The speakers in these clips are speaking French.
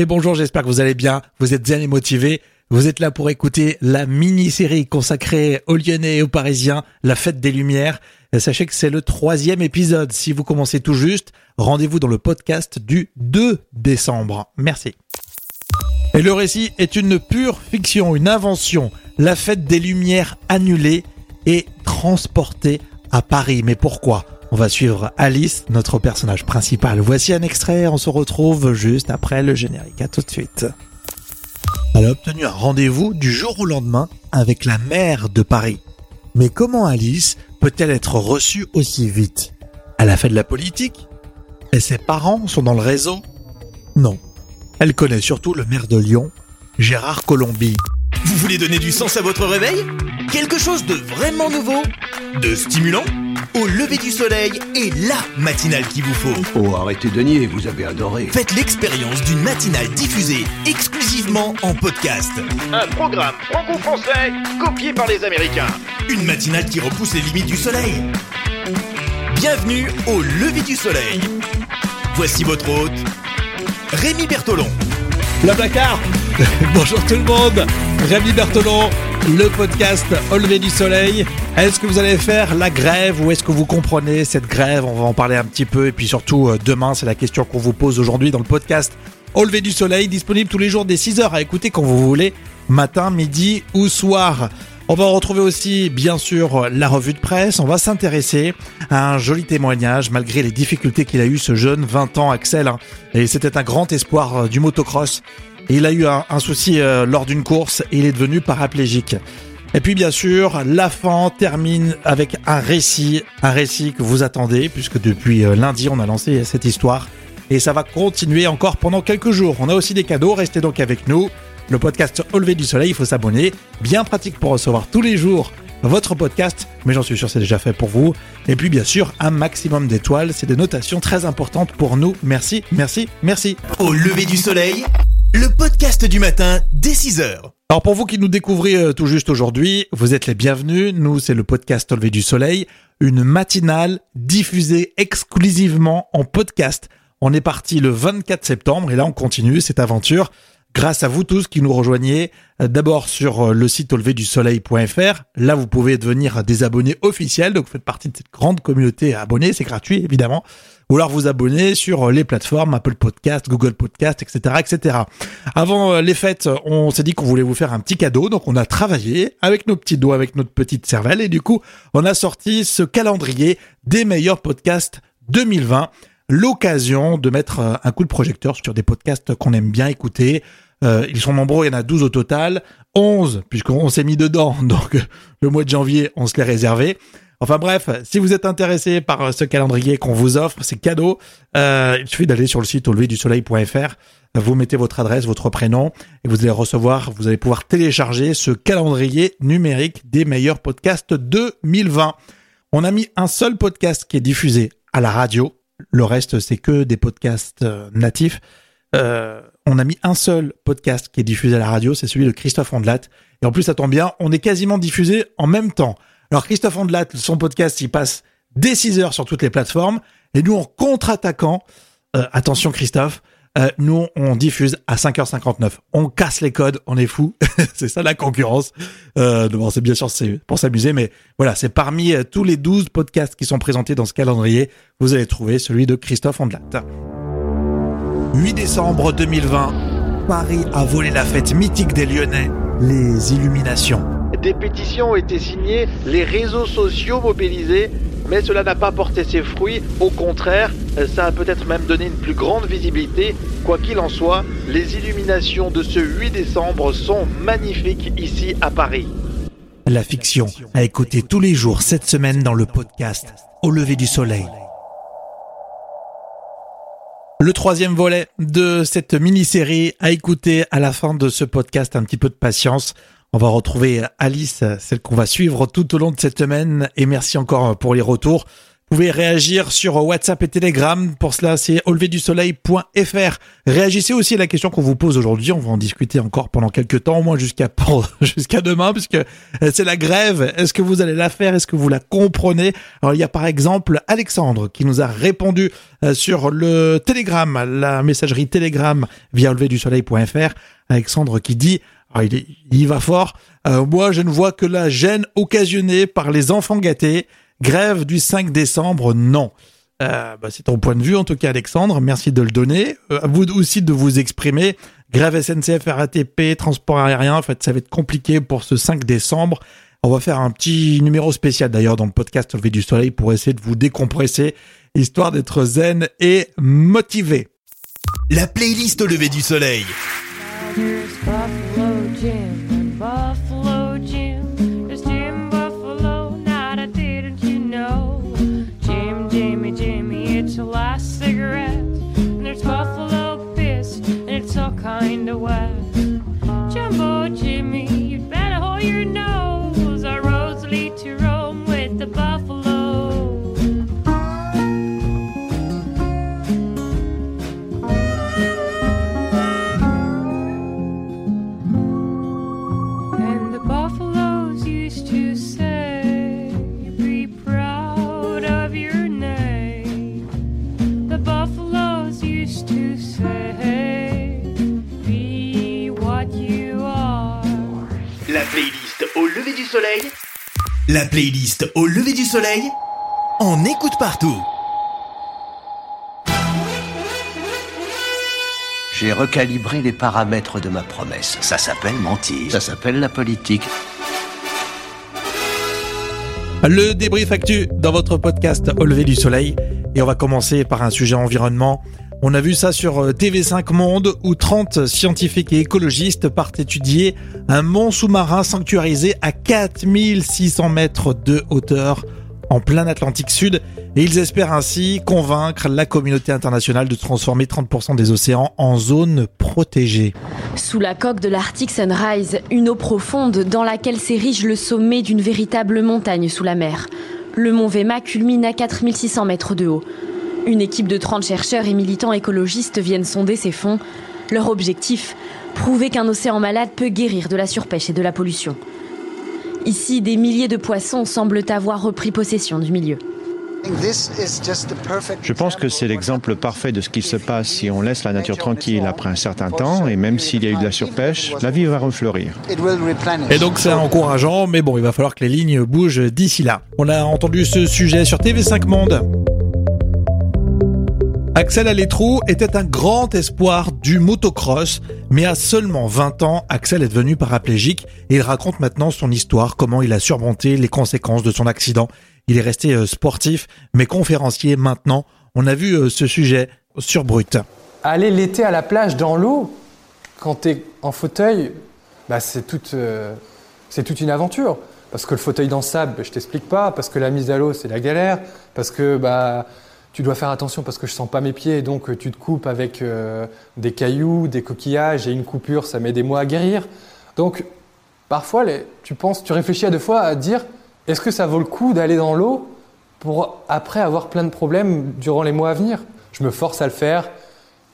Et bonjour, j'espère que vous allez bien, vous êtes zen et motivés. Vous êtes là pour écouter la mini-série consacrée aux Lyonnais et aux Parisiens, la fête des Lumières. Sachez que c'est le troisième épisode. Si vous commencez tout juste, rendez-vous dans le podcast du 2 décembre. Merci. Et le récit est une pure fiction, une invention. La fête des Lumières annulée et transportée à Paris. Mais pourquoi? On va suivre Alice, notre personnage principal. Voici un extrait, on se retrouve juste après le générique. À tout de suite. Elle a obtenu un rendez-vous du jour au lendemain avec la maire de Paris. Mais comment Alice peut-elle être reçue aussi vite? Elle a fait de la politique? Et ses parents sont dans le réseau? Non. Elle connaît surtout le maire de Lyon, Gérard Colombi. Vous voulez donner du sens à votre réveil? Quelque chose de vraiment nouveau? De stimulant? Au lever du soleil et la matinale qu'il vous faut. Oh, arrêtez de nier, vous avez adoré. Faites l'expérience d'une matinale diffusée exclusivement en podcast. Un programme franco-français copié par les Américains. Une matinale qui repousse les limites du soleil. Bienvenue au lever du soleil. Voici votre hôte, Rémi Bertolon. La placard Bonjour tout le monde Rémi Bertolon, le podcast Au lever du soleil. Est-ce que vous allez faire la grève ou est-ce que vous comprenez cette grève? On va en parler un petit peu et puis surtout euh, demain, c'est la question qu'on vous pose aujourd'hui dans le podcast Au lever du soleil, disponible tous les jours dès 6h à écouter quand vous voulez, matin, midi ou soir. On va retrouver aussi, bien sûr, la revue de presse. On va s'intéresser à un joli témoignage, malgré les difficultés qu'il a eu ce jeune 20 ans, Axel. hein. Et c'était un grand espoir euh, du motocross. Et il a eu un, souci euh, lors d'une course et il est devenu paraplégique. Et puis bien sûr, la fin termine avec un récit, un récit que vous attendez, puisque depuis euh, lundi on a lancé cette histoire. Et ça va continuer encore pendant quelques jours. On a aussi des cadeaux, restez donc avec nous. Le podcast Au lever du soleil, il faut s'abonner. Bien pratique pour recevoir tous les jours votre podcast, mais j'en suis sûr c'est déjà fait pour vous. Et puis bien sûr, un maximum d'étoiles, c'est des notations très importantes pour nous. Merci, merci, merci. Au lever du soleil, le podcast du matin dès 6h. Alors pour vous qui nous découvrez euh, tout juste aujourd'hui, vous êtes les bienvenus. Nous, c'est le podcast Au lever du soleil, une matinale diffusée exclusivement en podcast. On est parti le 24 septembre et là on continue cette aventure grâce à vous tous qui nous rejoignez euh, d'abord sur euh, le site auleverdusoleil.fr. Là, vous pouvez devenir des abonnés officiels, donc vous faites partie de cette grande communauté à abonnés, c'est gratuit évidemment. Ou alors vous abonner sur euh, les plateformes Apple Podcast, Google Podcast, etc., etc. Avant les fêtes, on s'est dit qu'on voulait vous faire un petit cadeau, donc on a travaillé avec nos petits doigts, avec notre petite cervelle, et du coup, on a sorti ce calendrier des meilleurs podcasts 2020 l'occasion de mettre euh, un coup de projecteur sur des podcasts qu'on aime bien écouter. Euh, ils sont nombreux, il y en a 12 au total, 11 puisqu'on s'est mis dedans, donc le mois de janvier, on se l'est réservé. Enfin bref, si vous êtes intéressé par euh, ce calendrier qu'on vous offre, c'est cadeau, euh, il suffit d'aller sur le site au lever du soleil.fr, vous mettez votre adresse, votre prénom, et vous allez recevoir, vous allez pouvoir télécharger ce calendrier numérique des meilleurs podcasts 2020. On a mis un seul podcast qui est diffusé à la radio, le reste, c'est que des podcasts euh, natifs. Euh, on a mis un seul podcast qui est diffusé à la radio, c'est celui de Christophe Ondelat. Et en plus, ça tombe bien, on est quasiment diffusé en même temps. Alors Christophe Ondelat, son podcast, il passe dès 6 heures sur toutes les plateformes. Et nous, en contre-attaquant, euh, attention Christophe, euh, nous, on diffuse à 5h59. On casse les codes, on est fou. c'est ça la concurrence. Euh, bon, c'est bien sûr c'est pour s'amuser, mais voilà, c'est parmi euh, tous les 12 podcasts qui sont présentés dans ce calendrier, vous allez trouver celui de Christophe Ondelat. 8 décembre 2020, Paris a volé la fête mythique des Lyonnais, les illuminations. Des pétitions ont été signées, les réseaux sociaux mobilisés, mais cela n'a pas porté ses fruits. Au contraire, ça a peut-être même donné une plus grande visibilité. Quoi qu'il en soit, les illuminations de ce 8 décembre sont magnifiques ici à Paris. La fiction à écouter tous les jours cette semaine dans le podcast Au lever du soleil. Le troisième volet de cette mini-série à écouter à la fin de ce podcast, un petit peu de patience. On va retrouver Alice, celle qu'on va suivre tout au long de cette semaine. Et merci encore pour les retours. Vous pouvez réagir sur WhatsApp et Telegram. Pour cela, c'est auleverdusoleil.fr. Réagissez aussi à la question qu'on vous pose aujourd'hui. On va en discuter encore pendant quelques temps, au moins jusqu'à demain, puisque c'est la grève. Est-ce que vous allez la faire? Est-ce que vous la comprenez? Alors, il y a par exemple Alexandre qui nous a répondu euh, sur le Telegram, la messagerie Telegram via auleverdusoleil.fr. Alexandre qui dit ah, il, il, va fort. Euh, moi, je ne vois que la gêne occasionnée par les enfants gâtés. Grève du 5 décembre, non. Euh, bah, c'est ton point de vue, en tout cas, Alexandre. Merci de le donner. Euh, vous aussi de vous exprimer. Grève SNCF, RATP, transport aérien. En fait, ça va être compliqué pour ce 5 décembre. On va faire un petit numéro spécial d'ailleurs dans le podcast Levé du Soleil pour essayer de vous décompresser, histoire d'être zen et motivé. La playlist lever du soleil. jam. La playlist au lever du soleil, on écoute partout. J'ai recalibré les paramètres de ma promesse. Ça s'appelle mentir. Ça s'appelle la politique. Le débrief actu dans votre podcast Au lever du soleil. Et on va commencer par un sujet environnement. On a vu ça sur euh, TV5 Monde où 30 scientifiques et écologistes partent étudier un mont sous-marin sanctuarisé à 4600 mètres de hauteur en plein Atlantique Sud et ils espèrent ainsi convaincre la communauté internationale de transformer 30% des océans en zone protégée. Sous la coque de l'Arctic Sunrise, une eau profonde dans laquelle s'érige le sommet d'une véritable montagne sous la mer. Le mont Vema culmine à 4600 mètres de haut. Une équipe de 30 chercheurs et militants écologistes viennent sonder ces fonds. Leur objectif Prouver qu'un océan malade peut guérir de la surpêche et de la pollution. Ici, des milliers de poissons semblent avoir repris possession du milieu. Je pense que c'est l'exemple parfait de ce qui se passe si on laisse la nature tranquille après un certain temps, et même s'il y a eu de la surpêche, la vie va refleurir. Et donc c'est encourageant, mais bon, il va falloir que les lignes bougent d'ici là. On a entendu ce sujet sur TV5 Monde. Axel Alétrou était un grand espoir du motocross, mais à seulement 20 ans, Axel est devenu paraplégique et il raconte maintenant son histoire, comment il a surmonté les conséquences de son accident. Il est resté euh, sportif, mais conférencier maintenant. On a vu euh, ce sujet sur Brut. Aller l'été à la plage dans l'eau, quand tu es en fauteuil, bah c'est toute, euh, toute une aventure. Parce que le fauteuil dans le sable, je t'explique pas. Parce que la mise à l'eau, c'est la galère. Parce que bah, tu dois faire attention parce que je sens pas mes pieds, donc euh, tu te coupes avec euh, des cailloux, des coquillages et une coupure, ça met des mois à guérir. Donc parfois, tu penses, tu réfléchis à deux fois à dire est-ce que ça vaut le coup d'aller dans l'eau pour après avoir plein de problèmes durant les mois à venir? Je me force à le faire,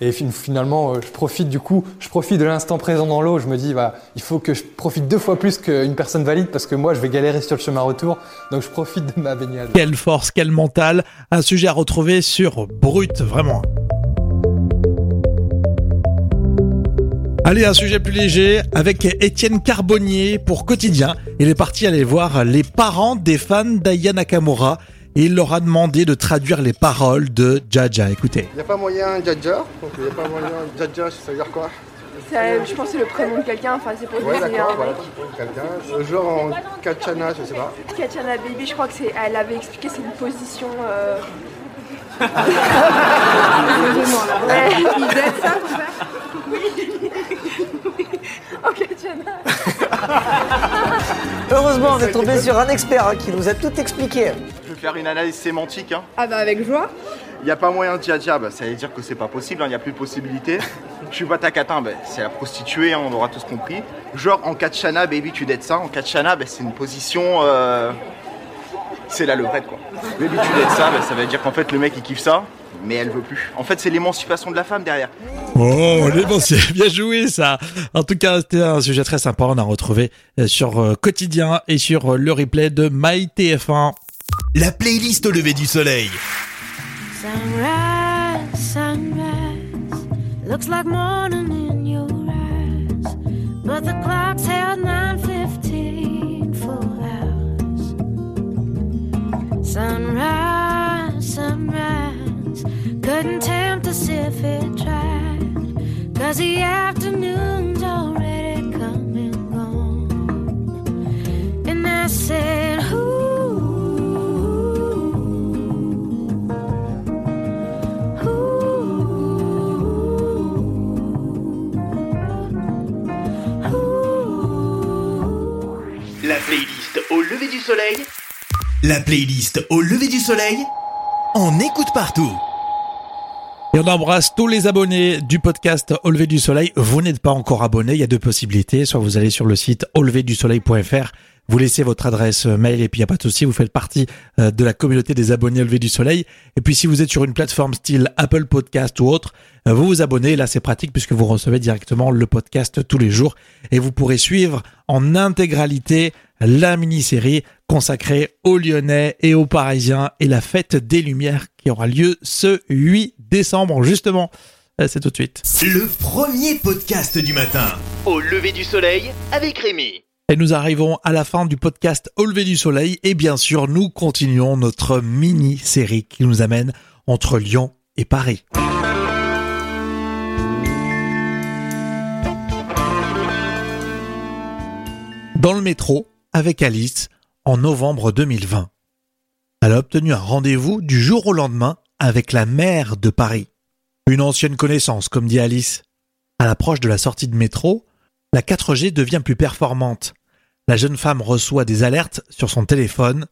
et finalement, euh, je profite du coup, je profite de l'instant présent dans l'eau. Je me dis, bah, il faut que je profite deux fois plus qu'une personne valide parce que moi, je vais galérer sur le chemin retour. Donc, je profite de ma baignade. Quelle force, quel mental. Un sujet à retrouver sur Brut, vraiment. Allez, un sujet plus léger avec Étienne Carbonnier pour Quotidien. Il est parti aller voir les parents des fans d'Aya Nakamura et il leur a demandé de traduire les paroles de Jaja. Écoutez. Il n'y a pas moyen Jaja Donc il n'y a pas moyen Jaja, ça veut dire quoi je pense que c'est le prénom de quelqu'un, enfin c'est pour ouais, d'accord, voilà, quelqu'un. Genre en Kachana, je sais pas. Kachana Baby, je crois que c'est. Elle avait expliqué c'est une position. Euh... ouais, il aide ça pour faire Oui. en Kachana. Heureusement, on est tombé sur un expert hein, qui nous a tout expliqué faire une analyse sémantique. Hein. Ah bah avec joie. Il n'y a pas moyen de dire, bah, ça veut dire que c'est pas possible, hein, il n'y a plus de possibilité. Je suis pas tacatin, bah, c'est la prostituée, hein, on aura tous compris. Genre en Kachana, baby, tu dettes ça. En Kachana, bah, c'est une position. Euh, c'est la levrette quoi. L'habitude d'être ça, bah, ça veut dire qu'en fait le mec il kiffe ça, mais elle veut plus. En fait c'est l'émancipation de la femme derrière. Oh, l'émancipation, bien joué ça. En tout cas, c'était un sujet très sympa. On a retrouvé euh, sur euh, Quotidien et sur euh, le replay de MyTF1. La playlist au lever du soleil. Sunrise, sunrise, looks like morning in your eyes, but the clock's held 9:15 for hours. Sunrise, sunrise, couldn't tempt us if it tried, cause the afternoon's already come and gone. And I said, soleil. La playlist au lever du soleil. On écoute partout. Et on embrasse tous les abonnés du podcast Au lever du soleil. Vous n'êtes pas encore abonné, il y a deux possibilités. Soit vous allez sur le site auleverdusoleil.fr, vous laissez votre adresse mail et puis il n'y a pas de souci, vous faites partie euh, de la communauté des abonnés Au lever du soleil. Et puis si vous êtes sur une plateforme style Apple Podcast ou autre, euh, vous vous abonnez. Là, c'est pratique puisque vous recevez directement le podcast tous les jours et vous pourrez suivre en intégralité la mini-série consacrée aux Lyonnais et aux Parisiens et la fête des Lumières qui aura lieu ce 8 décembre. Justement, Euh, c'est tout de suite. Le premier podcast du matin. Au lever du soleil avec Rémi. Et nous arrivons à la fin du podcast Au lever du soleil et bien sûr nous continuons notre mini-série qui nous amène entre Lyon et Paris. Dans le métro avec Alice en novembre 2020. Elle a obtenu un rendez-vous du jour au lendemain avec la maire de Paris. Une ancienne connaissance, comme dit Alice. À l'approche de la sortie de métro, la 4G devient plus performante. La jeune femme reçoit des alertes sur son téléphone.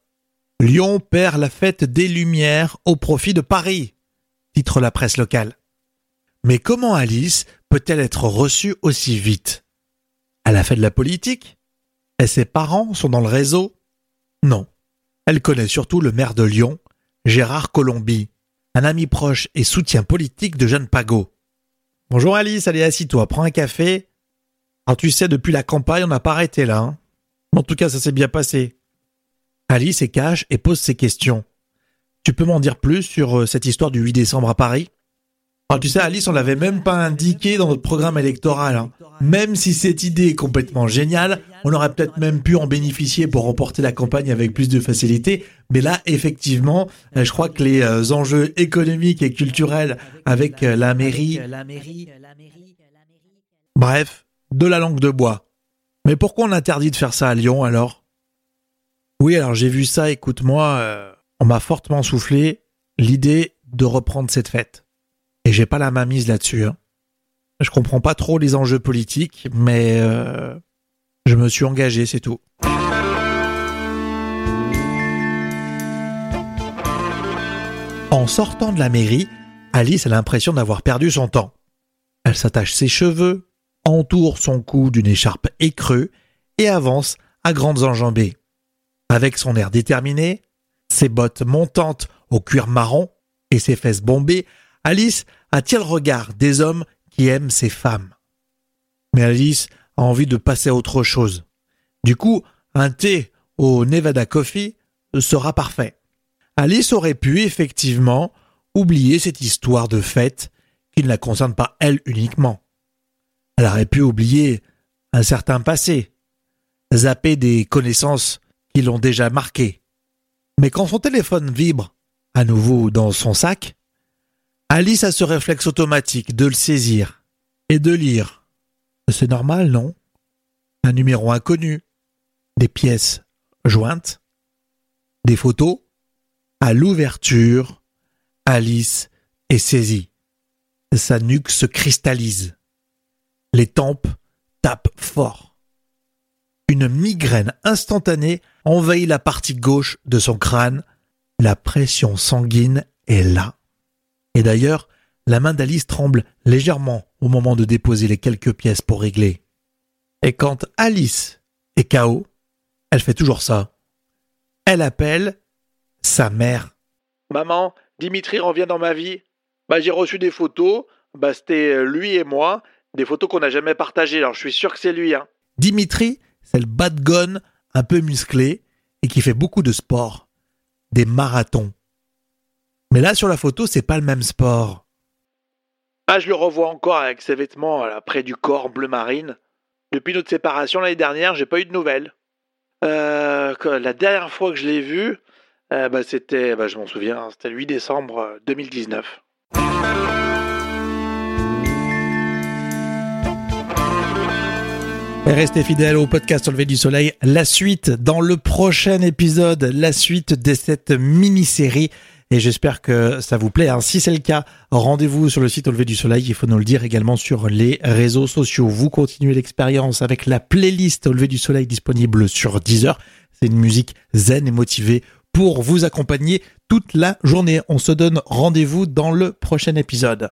Lyon perd la fête des Lumières au profit de Paris, titre la presse locale. Mais comment Alice peut-elle être reçue aussi vite? Elle a fait de la politique? Et ses parents sont dans le réseau? Non. Elle connaît surtout le maire de Lyon, Gérard Colombi, un ami proche et soutien politique de Jeanne Pagot. Bonjour Alice, allez assis-toi, prends un café. Alors tu sais, depuis la campagne, on n'a pas arrêté là. hein. En tout cas, ça s'est bien passé. Alice est cache et pose ses questions. Tu peux m'en dire plus sur euh, cette histoire du 8 décembre à Paris? Alors tu sais, Alice, on l'avait même pas indiqué dans notre programme électoral. hein. Même si cette idée est complètement géniale, on aurait peut-être même pu en bénéficier pour remporter la campagne avec plus de facilité. Mais là, effectivement, euh, je crois que les euh, enjeux économiques et culturels avec la mairie... Bref, de la langue de bois. Mais pourquoi on interdit de faire ça à Lyon alors? Oui, alors j'ai vu ça, écoute-moi, euh, on m'a fortement soufflé l'idée de reprendre cette fête. Et j'ai pas la main mise là-dessus. hein. Je comprends pas trop les enjeux politiques, mais euh, je me suis engagé, c'est tout. En sortant de la mairie, Alice a l'impression d'avoir perdu son temps. Elle s'attache ses cheveux, entoure son cou d'une écharpe écrue et avance à grandes enjambées. Avec son air déterminé, ses bottes montantes au cuir marron et ses fesses bombées, Alice attire le regard des hommes qui aiment ces femmes. Mais Alice a envie de passer à autre chose. Du coup, un thé au Nevada Coffee sera parfait. Alice aurait pu effectivement oublier cette histoire de fête qui ne la concerne pas elle uniquement. Elle aurait pu oublier un certain passé, zapper des connaissances qui l'ont déjà marqué. Mais quand son téléphone vibre à nouveau dans son sac, Alice a ce réflexe automatique de le saisir et de lire. C'est normal, non? Un numéro inconnu, des pièces jointes, des photos. À l'ouverture, Alice est saisie. Sa nuque se cristallise. Les tempes tapent fort. Une migraine instantanée envahit la partie gauche de son crâne. La pression sanguine est là. Et d'ailleurs, la main d'Alice tremble légèrement au moment de déposer les quelques pièces pour régler. Et quand Alice est KO, elle fait toujours ça. Elle appelle sa mère. Maman, Dimitri revient dans ma vie. Bah, j'ai reçu des photos. Bah, c'était lui et moi. Des photos qu'on n'a jamais partagées. Alors, je suis sûr que c'est lui. Hein. Dimitri, c'est le bad gun un peu musclé et qui fait beaucoup de sport. Des marathons. Mais là, sur la photo, c'est pas le même sport. Ah, je le revois encore avec ses vêtements là, près du corps bleu marine. Depuis notre séparation l'année dernière, j'ai pas eu de nouvelles. Euh, la dernière fois que je l'ai vu, euh, bah, c'était, bah, je m'en souviens, hein, c'était le 8 décembre 2019. Restez fidèles au podcast Lever du Soleil. La suite dans le prochain épisode, la suite de cette mini-série. Et j'espère que ça vous plaît. Hein. Si c'est le cas, rendez-vous sur le site Au lever du soleil. Il faut nous le dire également sur les réseaux sociaux. Vous continuez l'expérience avec la playlist Au lever du soleil disponible sur Deezer. C'est une musique zen et motivée pour vous accompagner toute la journée. On se donne rendez-vous dans le prochain épisode.